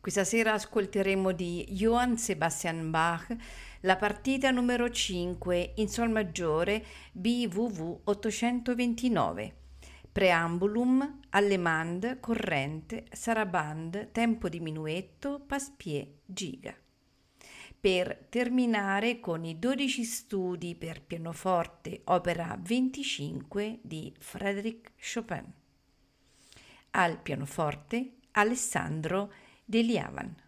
Questa sera ascolteremo di Johann Sebastian Bach la partita numero 5 in Sol maggiore BWV 829. Preambulum, Allemande, Corrente, Sarabande, Tempo di minuetto, Paspier, Giga. Per terminare con i 12 studi per pianoforte, opera 25 di Frédéric Chopin. Al pianoforte Alessandro Deliavan.